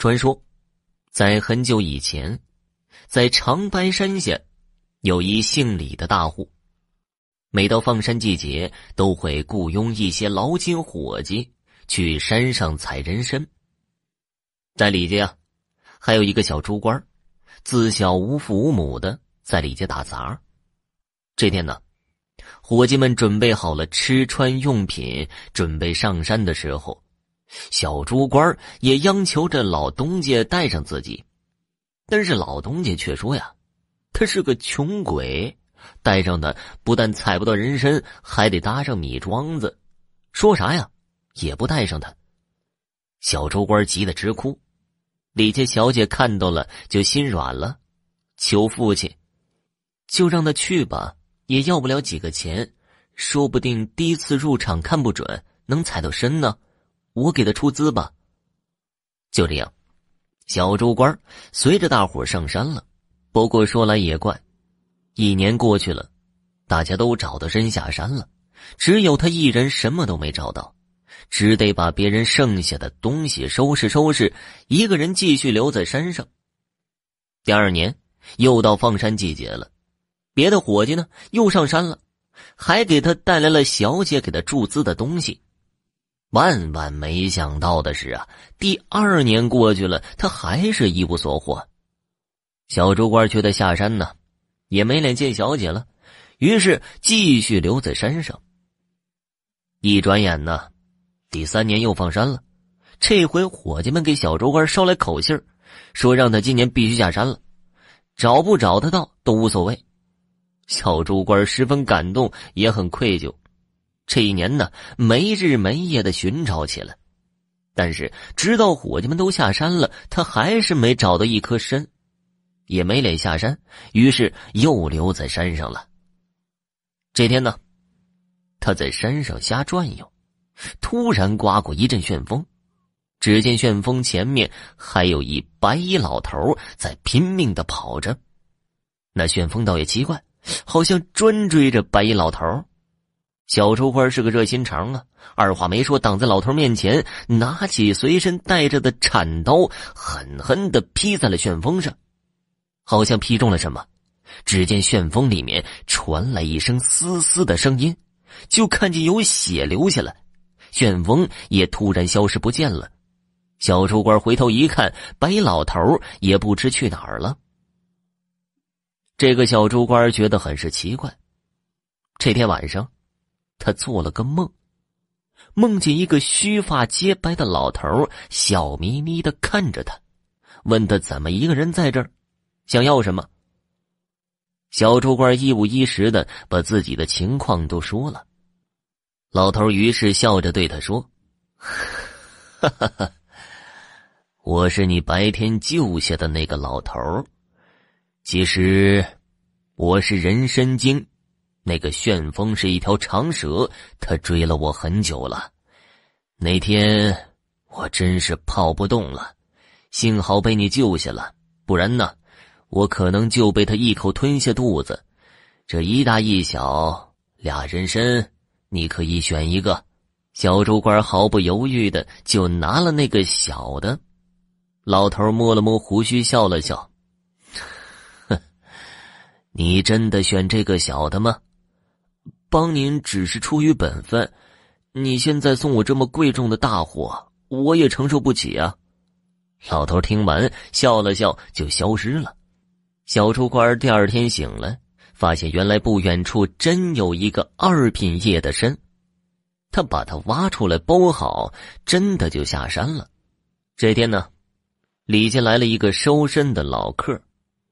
传说，在很久以前，在长白山下，有一姓李的大户。每到放山季节，都会雇佣一些劳金伙计去山上采人参。在李家呀，还有一个小猪官，自小无父无母的，在李家打杂。这天呢，伙计们准备好了吃穿用品，准备上山的时候。小猪官也央求着老东家带上自己，但是老东家却说呀：“他是个穷鬼，带上他不但踩不到人参，还得搭上米庄子。”说啥呀，也不带上他。小猪官急得直哭。李家小姐看到了，就心软了，求父亲：“就让他去吧，也要不了几个钱，说不定第一次入场看不准，能踩到参呢。”我给他出资吧。就这样，小猪官随着大伙上山了。不过说来也怪，一年过去了，大家都找到人下山了，只有他一人什么都没找到，只得把别人剩下的东西收拾收拾，一个人继续留在山上。第二年又到放山季节了，别的伙计呢又上山了，还给他带来了小姐给他注资的东西。万万没想到的是啊，第二年过去了，他还是一无所获。小猪官觉得下山呢，也没脸见小姐了，于是继续留在山上。一转眼呢，第三年又放山了，这回伙计们给小猪官捎来口信说让他今年必须下山了，找不找得到都无所谓。小猪官十分感动，也很愧疚。这一年呢，没日没夜的寻找起来，但是直到伙计们都下山了，他还是没找到一颗参，也没脸下山，于是又留在山上了。这天呢，他在山上瞎转悠，突然刮过一阵旋风，只见旋风前面还有一白衣老头在拼命的跑着，那旋风倒也奇怪，好像专追着白衣老头。小猪官是个热心肠啊，二话没说，挡在老头面前，拿起随身带着的铲刀，狠狠的劈在了旋风上，好像劈中了什么。只见旋风里面传来一声嘶嘶的声音，就看见有血流下来，旋风也突然消失不见了。小猪官回头一看，白老头也不知去哪儿了。这个小猪官觉得很是奇怪，这天晚上。他做了个梦，梦见一个须发洁白的老头笑眯眯的看着他，问他怎么一个人在这儿，想要什么。小猪官一五一十的把自己的情况都说了，老头于是笑着对他说：“哈哈哈，我是你白天救下的那个老头其实我是人参精。”那个旋风是一条长蛇，它追了我很久了。那天我真是跑不动了，幸好被你救下了，不然呢，我可能就被他一口吞下肚子。这一大一小俩人参，你可以选一个。小猪官毫不犹豫的就拿了那个小的。老头摸了摸胡须，笑了笑：“ 哼，你真的选这个小的吗？”帮您只是出于本分，你现在送我这么贵重的大货，我也承受不起啊！老头听完笑了笑，就消失了。小猪官第二天醒来，发现原来不远处真有一个二品叶的参，他把它挖出来包好，真的就下山了。这天呢，李家来了一个收参的老客，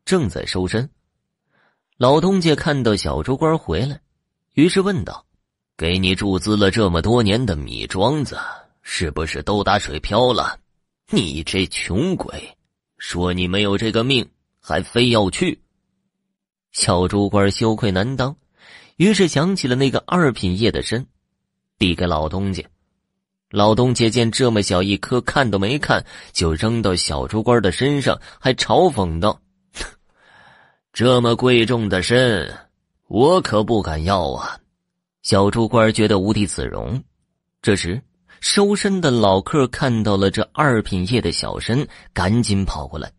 正在收参。老东家看到小猪官回来。于是问道：“给你注资了这么多年的米庄子，是不是都打水漂了？你这穷鬼，说你没有这个命，还非要去。”小猪官羞愧难当，于是想起了那个二品叶的参，递给老东家。老东家见这么小一颗，看都没看，就扔到小猪官的身上，还嘲讽道：“ 这么贵重的参。”我可不敢要啊！小猪官觉得无地自容。这时，收身的老客看到了这二品叶的小参，赶紧跑过来，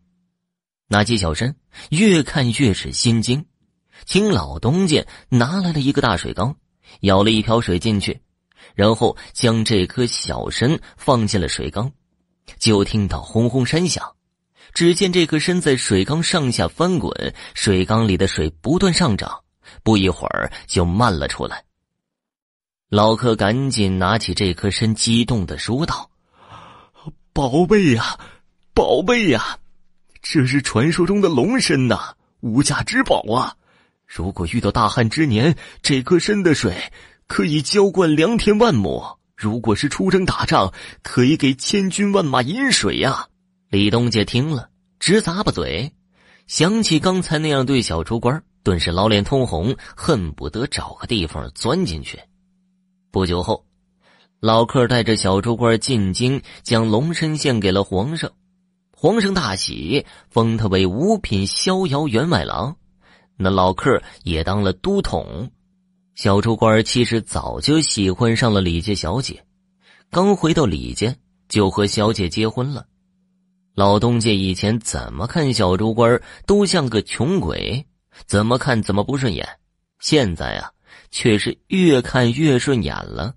拿起小参，越看越是心惊。请老东家拿来了一个大水缸，舀了一瓢水进去，然后将这颗小参放进了水缸，就听到轰轰山响。只见这颗参在水缸上下翻滚，水缸里的水不断上涨，不一会儿就漫了出来。老客赶紧拿起这颗参，激动的说道：“宝贝呀，宝贝呀，这是传说中的龙参呐，无价之宝啊！如果遇到大旱之年，这颗参的水可以浇灌良田万亩；如果是出征打仗，可以给千军万马饮水呀！”李东家听了，直咂巴嘴，想起刚才那样对小猪官，顿时老脸通红，恨不得找个地方钻进去。不久后，老客带着小猪官进京，将龙身献给了皇上。皇上大喜，封他为五品逍遥员外郎。那老客也当了都统。小猪官其实早就喜欢上了李家小姐，刚回到李家就和小姐结婚了。老东家以前怎么看小猪官都像个穷鬼，怎么看怎么不顺眼。现在啊。却是越看越顺眼了。